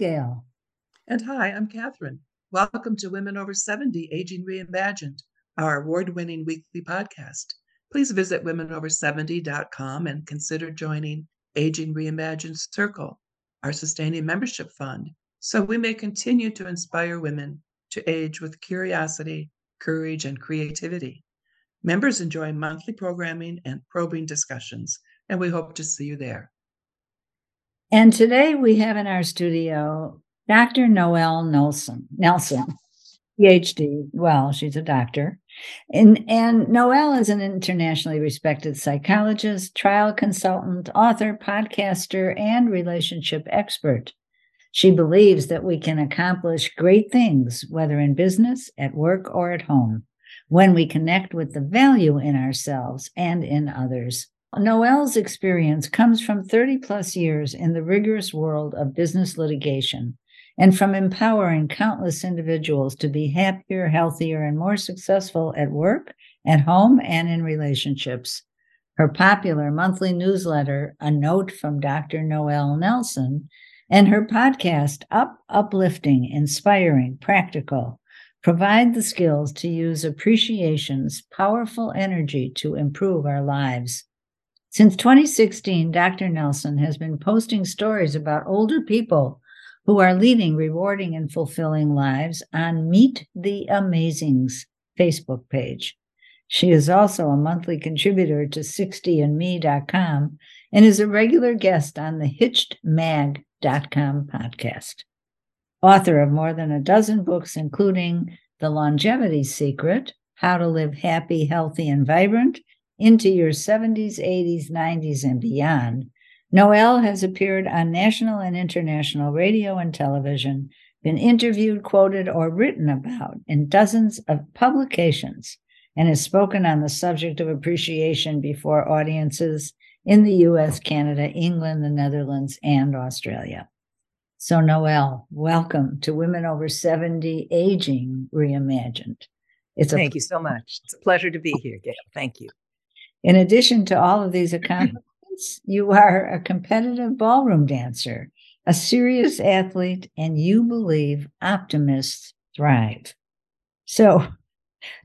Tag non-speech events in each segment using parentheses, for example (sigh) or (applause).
Gail. And hi, I'm Catherine. Welcome to Women Over 70 Aging Reimagined, our award winning weekly podcast. Please visit womenover70.com and consider joining Aging Reimagined Circle, our sustaining membership fund, so we may continue to inspire women to age with curiosity, courage, and creativity. Members enjoy monthly programming and probing discussions, and we hope to see you there. And today we have in our studio Dr. Noelle Nelson. Nelson, PhD. Well, she's a doctor. And, and Noelle is an internationally respected psychologist, trial consultant, author, podcaster, and relationship expert. She believes that we can accomplish great things, whether in business, at work, or at home, when we connect with the value in ourselves and in others. Noelle's experience comes from 30 plus years in the rigorous world of business litigation and from empowering countless individuals to be happier, healthier, and more successful at work, at home, and in relationships. Her popular monthly newsletter, A Note from Dr. Noelle Nelson, and her podcast, Up, Uplifting, Inspiring, Practical, provide the skills to use appreciation's powerful energy to improve our lives. Since 2016, Dr. Nelson has been posting stories about older people who are leading rewarding and fulfilling lives on Meet the Amazings Facebook page. She is also a monthly contributor to 60andme.com and is a regular guest on the hitchedmag.com podcast. Author of more than a dozen books, including The Longevity Secret, How to Live Happy, Healthy, and Vibrant, into your 70s, 80s, 90s, and beyond, Noelle has appeared on national and international radio and television, been interviewed, quoted, or written about in dozens of publications, and has spoken on the subject of appreciation before audiences in the US, Canada, England, the Netherlands, and Australia. So, Noelle, welcome to Women Over 70 Aging Reimagined. It's Thank you so much. It's a pleasure to be here, Gail. Thank you. In addition to all of these (clears throat) accomplishments, you are a competitive ballroom dancer, a serious athlete, and you believe optimists thrive. So,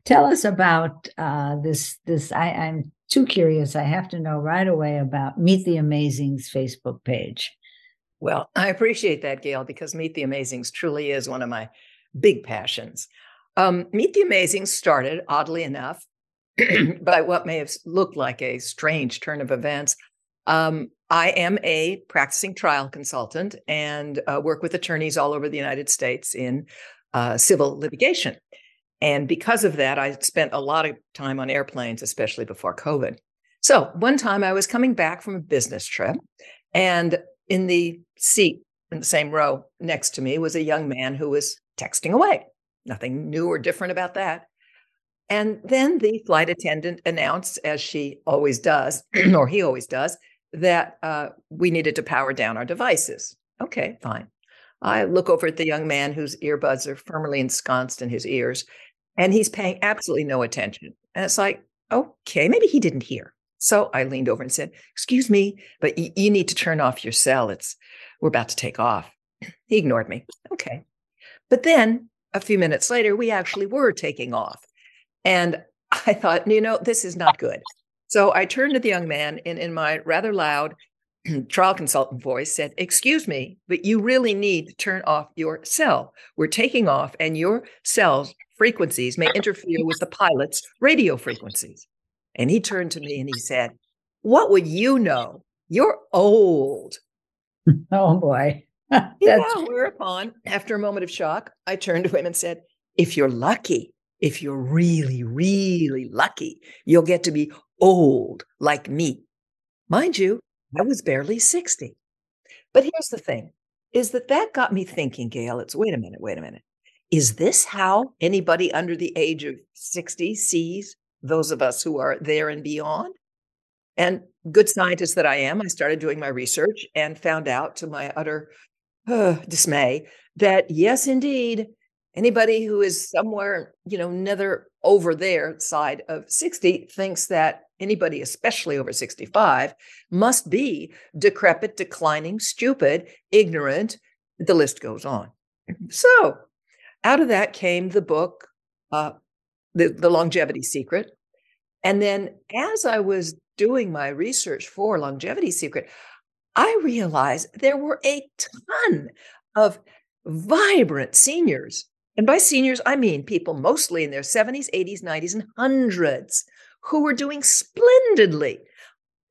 tell us about uh, this. This I, I'm too curious. I have to know right away about Meet the Amazings Facebook page. Well, I appreciate that, Gail, because Meet the Amazings truly is one of my big passions. Um, Meet the Amazings started, oddly enough, (clears throat) by what may have looked like a strange turn of events. Um, I am a practicing trial consultant and uh, work with attorneys all over the United States in uh, civil litigation. And because of that, I spent a lot of time on airplanes, especially before COVID. So one time I was coming back from a business trip, and in the seat in the same row next to me was a young man who was texting away. Nothing new or different about that. And then the flight attendant announced, as she always does, (clears throat) or he always does, that uh, we needed to power down our devices. Okay, fine. I look over at the young man whose earbuds are firmly ensconced in his ears, and he's paying absolutely no attention. And it's like, okay, maybe he didn't hear. So I leaned over and said, "Excuse me, but y- you need to turn off your cell. It's we're about to take off." He ignored me. Okay, but then a few minutes later, we actually were taking off. And I thought, you know, this is not good. So I turned to the young man and in my rather loud (clears throat) trial consultant voice said, Excuse me, but you really need to turn off your cell. We're taking off, and your cell's frequencies may interfere with the pilot's radio frequencies. And he turned to me and he said, What would you know? You're old. (laughs) Oh boy. (laughs) yeah, whereupon, after a moment of shock, I turned to him and said, If you're lucky, if you're really, really lucky, you'll get to be old like me. Mind you, I was barely 60. But here's the thing is that that got me thinking, Gail, it's wait a minute, wait a minute. Is this how anybody under the age of 60 sees those of us who are there and beyond? And good scientist that I am, I started doing my research and found out to my utter uh, dismay that yes, indeed, Anybody who is somewhere, you know, nether over there side of 60 thinks that anybody, especially over 65, must be decrepit, declining, stupid, ignorant, The list goes on. So, out of that came the book, uh, the, the Longevity Secret. And then, as I was doing my research for Longevity Secret, I realized there were a ton of vibrant seniors. And by seniors, I mean people mostly in their 70s, 80s, 90s, and hundreds who were doing splendidly.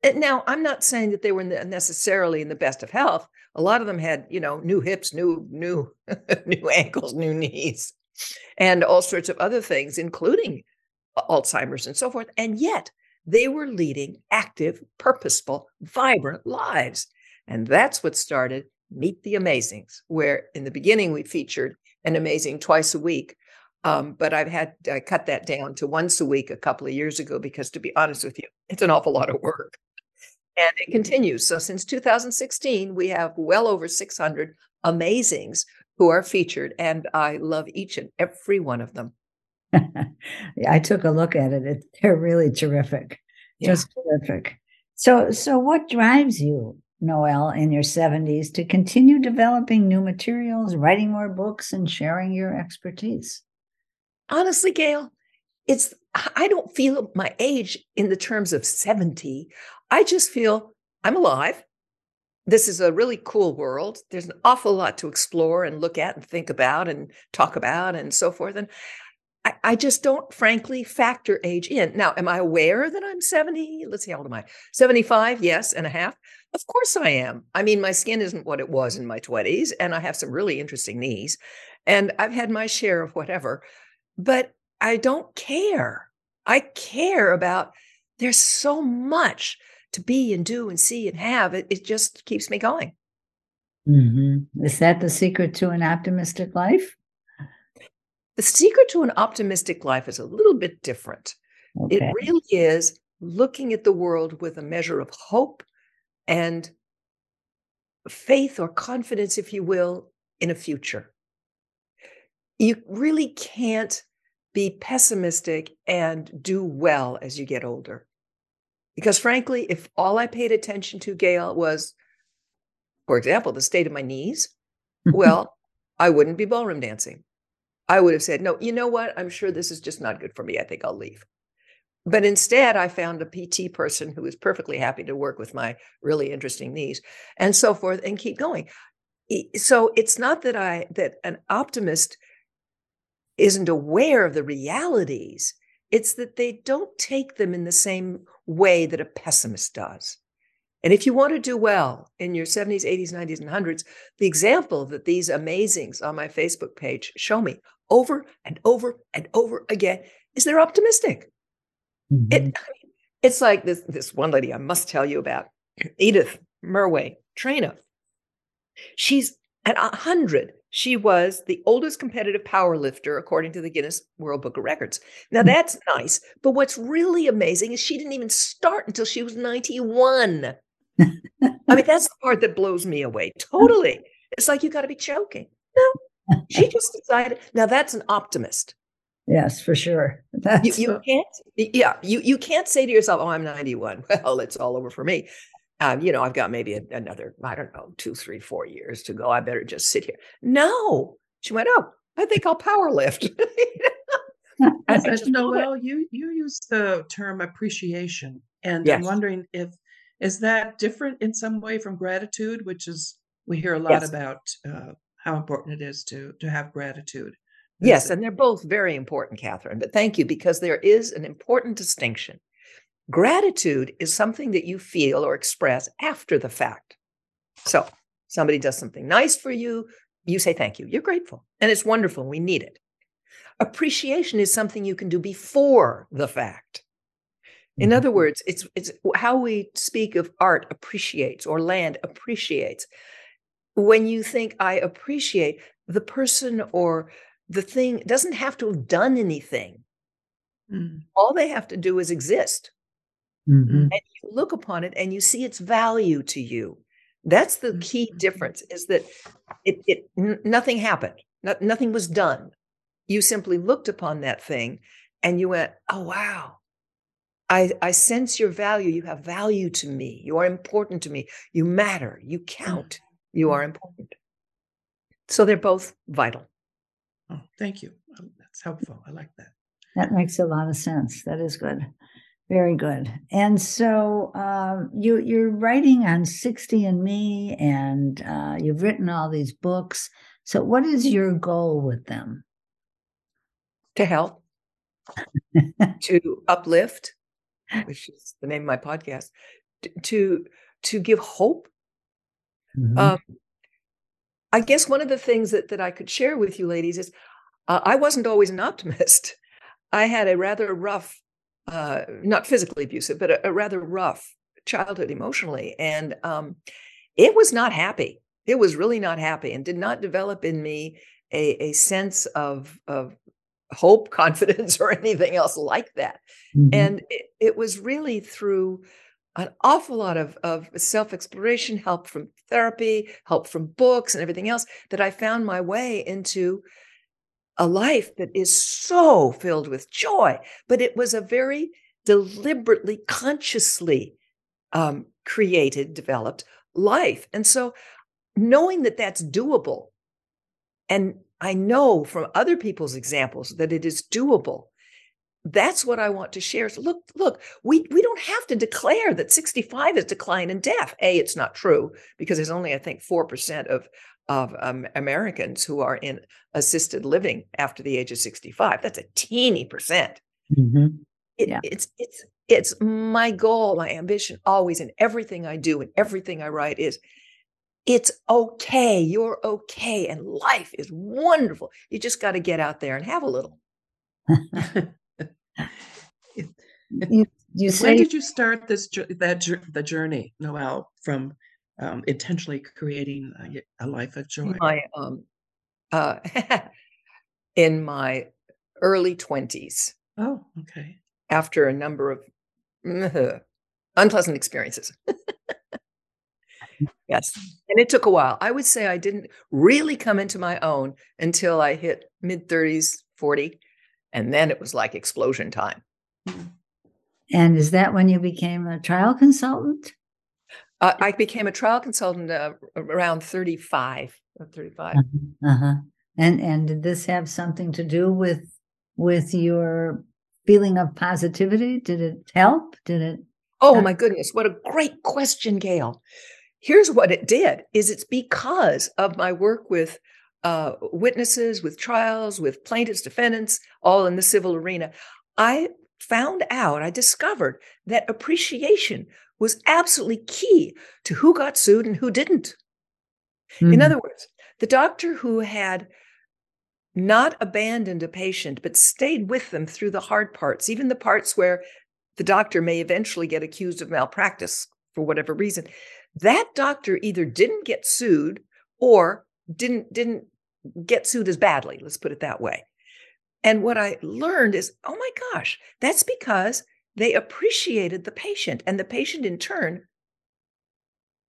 Eh, now, I'm not saying that they were necessarily in the best of health. A lot of them had, you know, new hips, new, new, (laughs) new ankles, new knees, and all sorts of other things, including Alzheimer's and so forth. And yet they were leading active, purposeful, vibrant lives. And that's what started Meet the Amazings, where in the beginning we featured an amazing twice a week. Um, but I've had I cut that down to once a week a couple of years ago because, to be honest with you, it's an awful lot of work. And it continues. So since 2016, we have well over 600 amazings who are featured, and I love each and every one of them. (laughs) yeah, I took a look at it. it they're really terrific, yeah. just terrific. So, so what drives you, Noelle, in your 70s to continue developing new materials, writing more books, and sharing your expertise? Honestly, Gail, it's I don't feel my age in the terms of 70. I just feel I'm alive. This is a really cool world. There's an awful lot to explore and look at and think about and talk about and so forth. And I, just don't, frankly, factor age in. Now, am I aware that I'm 70? Let's see, how old am I? 75, yes, and a half. Of course I am. I mean, my skin isn't what it was in my 20s, and I have some really interesting knees, and I've had my share of whatever, but I don't care. I care about there's so much to be and do and see and have. It, it just keeps me going. Mm-hmm. Is that the secret to an optimistic life? The secret to an optimistic life is a little bit different. Okay. It really is looking at the world with a measure of hope and faith or confidence, if you will, in a future. You really can't be pessimistic and do well as you get older. Because frankly, if all I paid attention to, Gail, was, for example, the state of my knees, (laughs) well, I wouldn't be ballroom dancing. I would have said, no, you know what? I'm sure this is just not good for me. I think I'll leave. But instead, I found a PT person who was perfectly happy to work with my really interesting knees and so forth and keep going. So it's not that I, that an optimist isn't aware of the realities. It's that they don't take them in the same way that a pessimist does. And if you want to do well in your 70s, 80s, 90s, and 100s, the example that these amazings on my Facebook page show me over and over and over again is they're optimistic. Mm-hmm. It, I mean, it's like this, this one lady I must tell you about, Edith Murway Traina. She's at 100 she was the oldest competitive power lifter according to the Guinness World Book of Records. Now hmm. that's nice, but what's really amazing is she didn't even start until she was 91. (laughs) I mean, that's the part that blows me away. Totally. It's like you got to be joking. No, she just decided. Now that's an optimist. Yes, for sure. You, you, can't. Yeah, you you can't say to yourself, "Oh, I'm 91. (laughs) Well, it's all over for me." um, you know, I've got maybe a, another, I don't know, two, three, four years to go. I better just sit here. No, she went, oh, I think I'll power lift. (laughs) (laughs) I, just, Noelle, you you use the term appreciation, and yes. I'm wondering if is that different in some way from gratitude, which is we hear a lot yes. about uh, how important it is to to have gratitude. yes, and they're both very important, Catherine. But thank you because there is an important distinction Gratitude is something that you feel or express after the fact. So, somebody does something nice for you, you say thank you. You're grateful, and it's wonderful. We need it. Appreciation is something you can do before the fact. In other mm-hmm. words, it's it's how we speak of art appreciates or land appreciates. When you think I appreciate the person or the thing doesn't have to have done anything. Mm. All they have to do is exist. Mm-hmm. And you look upon it and you see its value to you. That's the key mm-hmm. difference is that it, it n- nothing happened. No, nothing was done. You simply looked upon that thing and you went, oh, wow. I, I sense your value. You have value to me. You are important to me. You matter. You count. You are mm-hmm. important. So they're both vital. Oh, thank you. That's helpful. I like that. That makes a lot of sense. That is good. Very good. And so um, you you're writing on 60 and Me, and uh, you've written all these books. So, what is your goal with them? To help, (laughs) to uplift, which is the name of my podcast, to to give hope. Mm-hmm. Um, I guess one of the things that that I could share with you, ladies, is uh, I wasn't always an optimist. (laughs) I had a rather rough, uh, not physically abusive, but a, a, rather rough childhood emotionally, and um, it was not happy. It was really not happy, and did not develop in me a, a sense of of hope, (laughs) confidence, or anything else like that. Mm-hmm. And it, it was really through an awful lot of, of self exploration, help from therapy, help from books, and everything else that I found my way into a life that is so filled with joy. But it was a very deliberately, consciously um, created, developed life. And so knowing that that's doable, and I know from other people's examples that it is doable. That's what I want to share. So look, look, we, we don't have to declare that 65 is decline in death. A, it's not true because there's only, I think, 4% of of um, Americans who are in assisted living after the age of 65. That's a teeny percent. Mm-hmm. It, yeah. It's it's it's my goal, my ambition, always in everything I do and everything I write is it's okay. You're okay, and life is wonderful. You just got to get out there and have a little. (laughs) you, you say, when did you start this that the journey, Noelle, from um, intentionally creating a, a, life of joy? My, um, uh, (laughs) in my early 20s. Oh, okay. After a number of uh, (laughs) unpleasant experiences. (laughs) yes. And it took a while. I would say I didn't really come into my own until I hit mid 30s, 40. And then it was like explosion time. And is that when you became a trial consultant? Uh, I became a trial consultant uh, around 35 35. Uh-huh, uh-huh. And and did this have something to do with with your feeling of positivity? Did it help? Did it Oh my goodness, what a great question, Gail. Here's what it did is it's because of my work with uh, witnesses, with trials, with plaintiffs, defendants, all in the civil arena. I found out, I discovered that appreciation was absolutely key to who got sued and who didn't. Mm-hmm. In other words, the doctor who had not abandoned a patient, but stayed with them through the hard parts, even the parts where the doctor may eventually get accused of malpractice for whatever reason, that doctor either didn't get sued or didn't didn't get sued as badly let's put it that way and what i learned is oh my gosh that's because they appreciated the patient and the patient in turn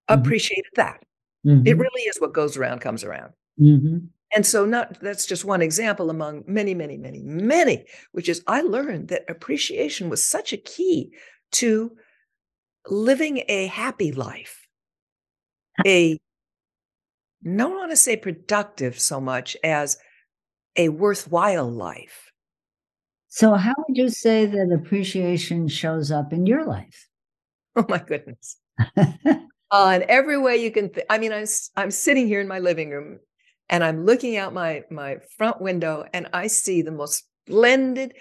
mm-hmm. appreciated that mm-hmm. it really is what goes around comes around mm-hmm. and so not that's just one example among many many many many which is i learned that appreciation was such a key to living a happy life a don't want to say productive so much as a worthwhile life so, how would you say that appreciation shows up in your life? Oh my goodness! (laughs) uh, in every way you can. Th- I mean, I'm I'm sitting here in my living room, and I'm looking out my my front window, and I see the most splendid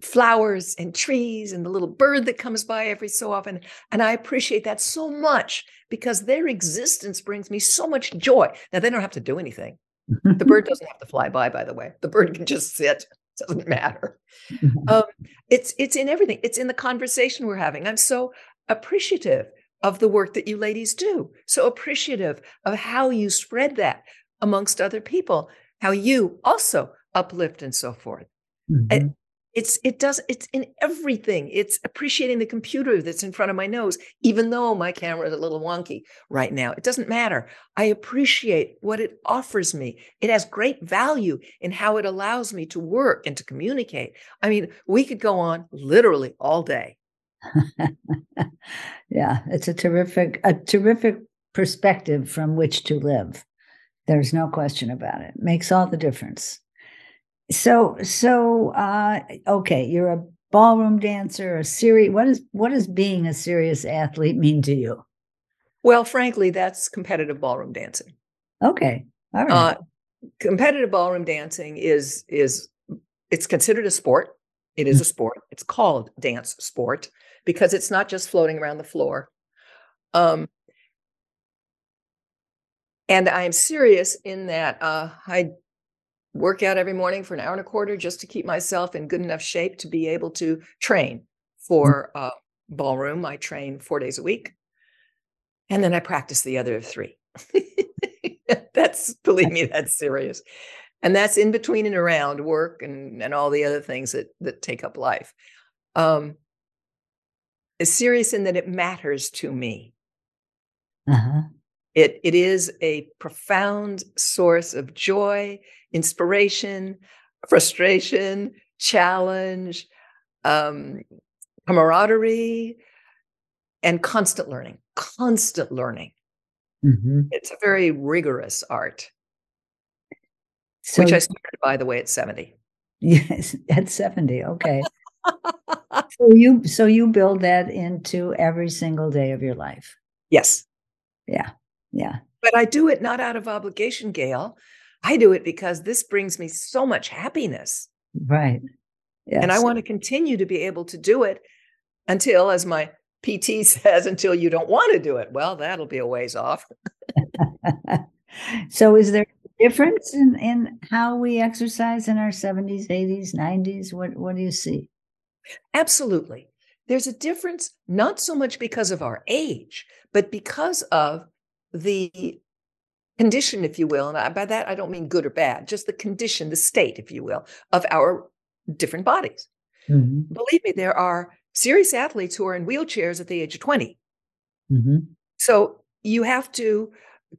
flowers and trees and the little bird that comes by every so often. And I appreciate that so much because their existence brings me so much joy. Now, they don't have to do anything. the (laughs) bird doesn't have to fly by, by the way. The bird can just sit It (laughs) doesn't matter. (laughs) Um, it's it's in everything. It's in the conversation we're having. I'm so appreciative of the work that you ladies do. So appreciative of how you spread that amongst other people, how you also uplift and so forth. Mm-hmm. It's it does it's in everything. It's appreciating the computer that's in front of my nose, even though my camera is a little wonky right now. It doesn't matter. I appreciate what it offers me. It has great value in how it allows me to work and to communicate. I mean, we could go on literally all day. (laughs) yeah, it's a terrific, a terrific perspective from which to live. There's no question about it. Makes all the difference. So, so, uh, okay, you're a ballroom dancer, a serious, what is, what does being a serious athlete mean to you? Well, frankly, that's competitive ballroom dancing. Okay. All right. Uh, competitive ballroom dancing is is it's considered a sport. It is a sport. It's called dance sport because it's not just floating around the floor. Um, and I'm serious in that uh, I work out every morning for an hour and a quarter just to keep myself in good enough shape to be able to train for uh, ballroom. I train four days a week, and then I practice the other three. (laughs) that's believe me, that's serious, and that's in between and around work and and all the other things that that take up life. Um, is serious in that it matters to me. uh-huh. It, it is a profound source of joy, inspiration, frustration, challenge, um, camaraderie, and constant learning. Constant learning. hmm It's a very rigorous art, So, which I started, by the way, at 70. yes, (laughs) at 70. Okay. so you, so you build that into every single day of your life. yes. Yeah. Yeah. But I do it not out of obligation, Gail. I do it because this brings me so much happiness. Right. Yes. And I want to continue to be able to do it until, as my PT (laughs) says, until you don't want to do it. Well, that'll be a ways off. (laughs) so is there a difference in, in how we exercise in our 70s, 80s, 90s? What what do you see? Absolutely. There's a difference, not so much because of our age, but because of the condition, if you will. And by that, I don't mean good or bad, just the condition, the state, if you will, of our different bodies. Mhm, Believe me, there are serious athletes who are in wheelchairs at the age of 20. mhm, So you have to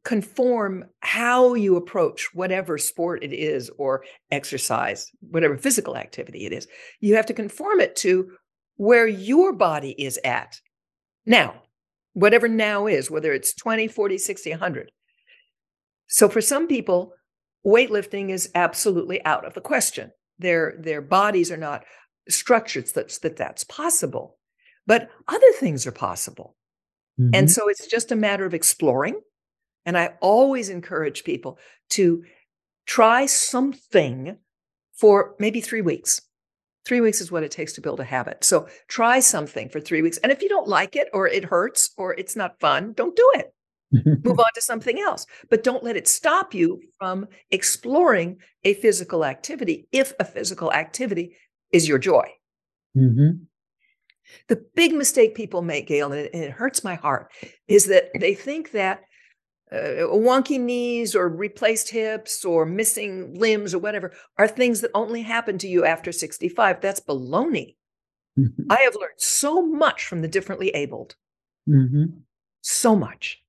conform how you approach whatever sport it is or exercise, whatever physical activity it is. You have to conform it to where your body is at now, whatever now is, whether it's 20, 40, 60, 100. So for some people, weightlifting is absolutely out of the question. Their, their bodies are not structured such that that's possible. But other things are possible. mhm. And so it's just a matter of exploring. And I always encourage people to try something for maybe three weeks. Three weeks is what it takes to build a habit. So try something for three weeks. And if you don't like it or it hurts or it's not fun, don't do it. (laughs) Move on to something else. But don't let it stop you from exploring a physical activity if a physical activity is your joy. Mhm, The big mistake people make, Gail, and it hurts my heart, is that they think that uh, wonky knees or replaced hips or missing limbs or whatever are things that only happen to you after 65. That's baloney. mhm, I have learned so much from the differently abled, mhm. so much.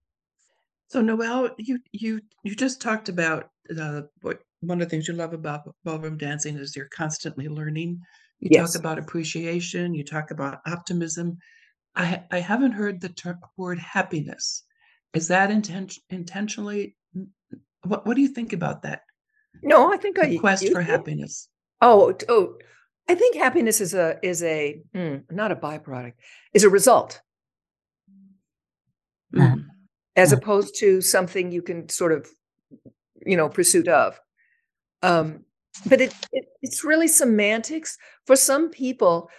So Noelle, you you you just talked about uh, what one of the things you love about ballroom dancing is you're constantly learning. You Yes. talk about appreciation. You talk about optimism. I I haven't heard the term word happiness. Is that inten- intentionally? What What do you think about that No, I think I quest used for it. happiness? Oh, oh, I think happiness is a is a mm, not a byproduct, is a result. Mm. as opposed to something you can sort of you know pursuit of um but it, it it's really semantics for some people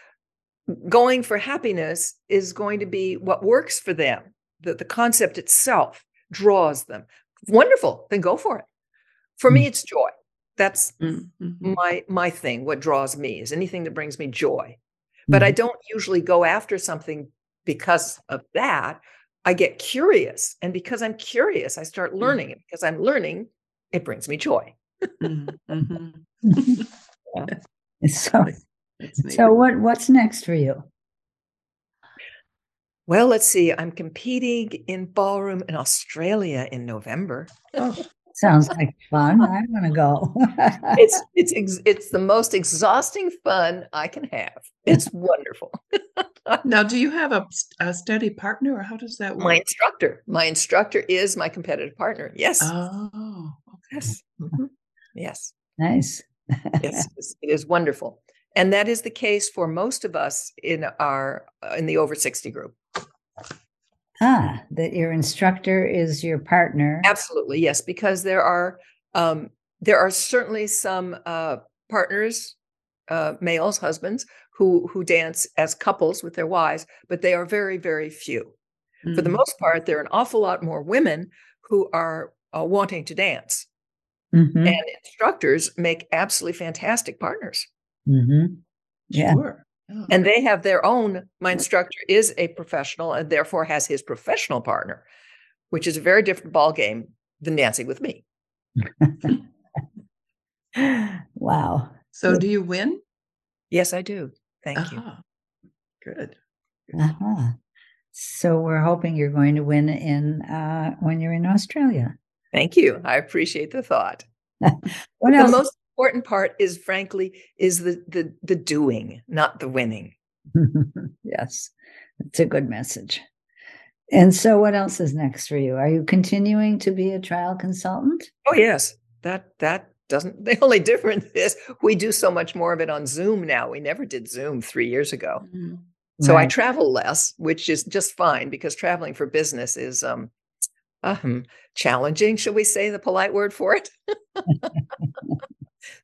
going for happiness is going to be what works for them the, the concept itself draws them wonderful then go for it for me Mm. it's joy that's Mm, mhm. my my thing what draws me is anything that brings me joy but i Mhm. don't usually go after something because of that i get curious and because i'm curious i start learning and because i'm learning it brings me joy (laughs) (laughs) Mm, mhm. So, so what what's next for you? Well let's see i'm competing in ballroom in australia in november Oh, Sounds like fun. I want to go. it's it's ex- it's the most exhausting fun i can have it's wonderful (laughs) now, do you have a, a steady partner, or how does that work? my instructor my instructor is my competitive partner yes Oh, Yes. Mm-hmm. Yes. Nice. (laughs) yes, it is wonderful. And that is the case for most of us in our uh, in the over 60 group. Ah, that your instructor is your partner. Absolutely, yes, because there are um, there are certainly some uh, partners, uh, males, husbands who who dance as couples with their wives, but they are very very few. Mm-hmm. For the mm. most part, there are an awful lot more women who are uh, wanting to dance, mm-hmm. and instructors make absolutely fantastic partners. Mm-hmm. Yeah. Sure. Oh. And they have their own. My instructor is a professional and therefore has his professional partner, which is a very different ball game than dancing with me. (laughs) wow. So, do you win? Yes, I do. Thank uh-huh. you. Good. Uh-huh. So we're hoping you're going to win in uh, when you're in Australia. Thank you. I appreciate the thought. (laughs) what else? The most important part is, frankly, is the the the doing, not the winning. (laughs) yes, it's a good message. And so, what else is next for you? Are you continuing to be a trial consultant? Oh yes, that that doesn't. (laughs) The only difference is we do so much more of it on Zoom now. We never did Zoom three years ago. Mm-hmm. So right. I travel less, which is just fine because traveling for business is um, um challenging. Should we say the polite word for it? (laughs)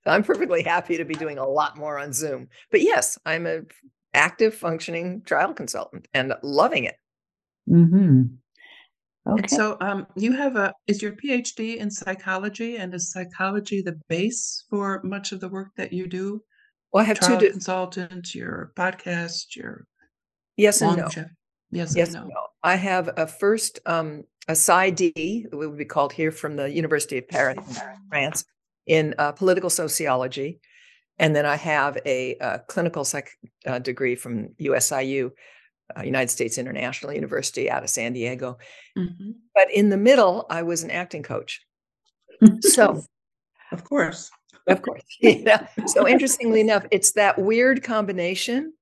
I'm perfectly happy to be doing a lot more on Zoom. But yes, I'm a active functioning trial consultant and loving it. Mm-hmm. Okay. And so um, you have a is your PhD in psychology and is psychology the base for much of the work that you do? Well, I have trial two consultant, your podcast, your yes and no. Yes, yes and no. no. I have a first um, a PsyD, it would be called here from the University of Paris, France, in uh, political sociology. And then I have a, a uh, clinical psych uh, degree from USIU, uh, United States International University out of San Diego. Mm-hmm. But in the middle, I was an acting coach. so, (laughs) of course. Of course. (laughs) So, interestingly enough, it's that weird combination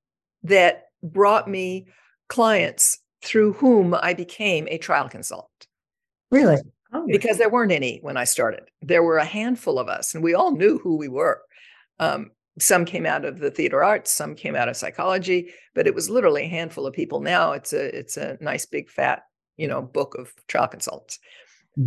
that brought me clients through whom I became a trial consultant. Really? Oh, because there weren't any when I started. There were a handful of us, and we all knew who we were. Um, some came out of the theater arts, some came out of psychology, but it was literally a handful of people. Now it's a it's a nice big fat you know book of trial consultants.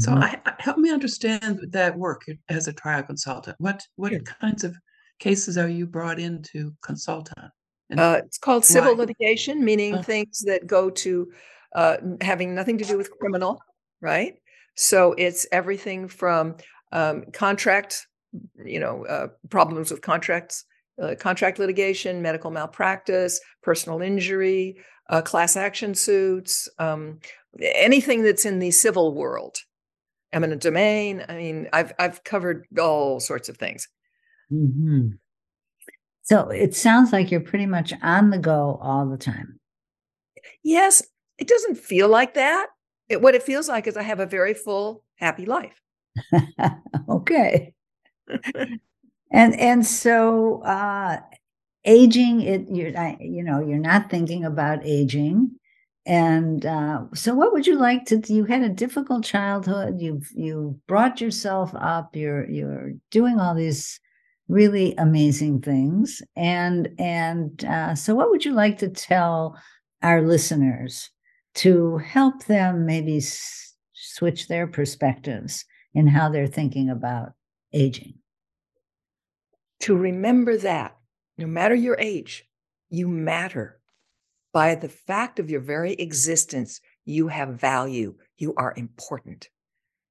So mm-hmm. I, help me understand that work as a trial consultant. What what kinds of cases are you brought in to consult on? Uh, it's called civil why? litigation, meaning uh, things that go to uh, having nothing to do with criminal, right? So it's everything from um, contract, you know, uh, problems with contracts, uh, contract litigation, medical malpractice, personal injury, uh, class action suits, um, anything that's in the civil world, eminent domain. I mean, I've I've covered all sorts of things. Mm-hmm. So it sounds like you're pretty much on the go all the time. Yes, it doesn't feel like that. It, what it feels like is I have a very full, happy life. (laughs) okay. and and so uh aging it you're you know you're not thinking about aging. And uh, so what would you like to you had a difficult childhood. You've you brought yourself up. You're you're doing all these really amazing things. And and uh, so what would you like to tell our listeners to help them maybe s- switch their perspectives in how they're thinking about aging. To remember that no matter your age, you matter. By the fact of your very existence, you have value, you are important.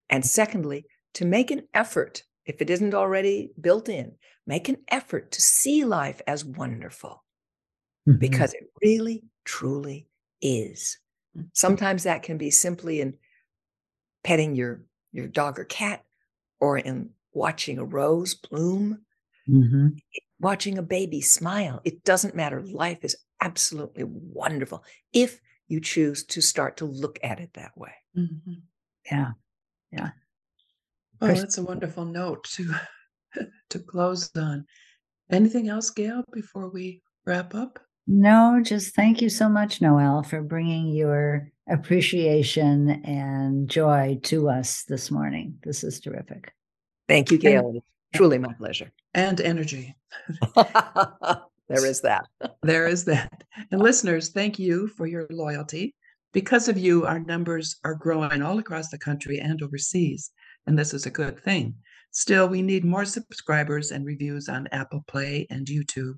And secondly, to make an effort, if it isn't already built in, make an effort to see life as wonderful mm-hmm. because it really, truly is. Sometimes that can be simply in petting your your dog or cat, or in watching a rose bloom, mm-hmm. watching a baby smile. It doesn't matter. Life is absolutely wonderful if you choose to start to look at it that way. Mm-hmm. Yeah, yeah. Oh, that's a wonderful note to (laughs) to close on. Anything else, Gail, before we wrap up? No, just thank you so much, Noelle, for bringing your appreciation and joy to us this morning. This is terrific. Thank you, Gail. And, Truly my pleasure. And energy. (laughs) (laughs) there is that. there is that. And listeners, thank you for your loyalty. Because of you, our numbers are growing all across the country and overseas, and this is a good thing. Still, we need more subscribers and reviews on Apple Play and YouTube.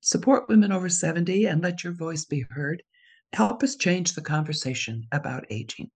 Support women over 70 and let your voice be heard. Help us change the conversation about aging.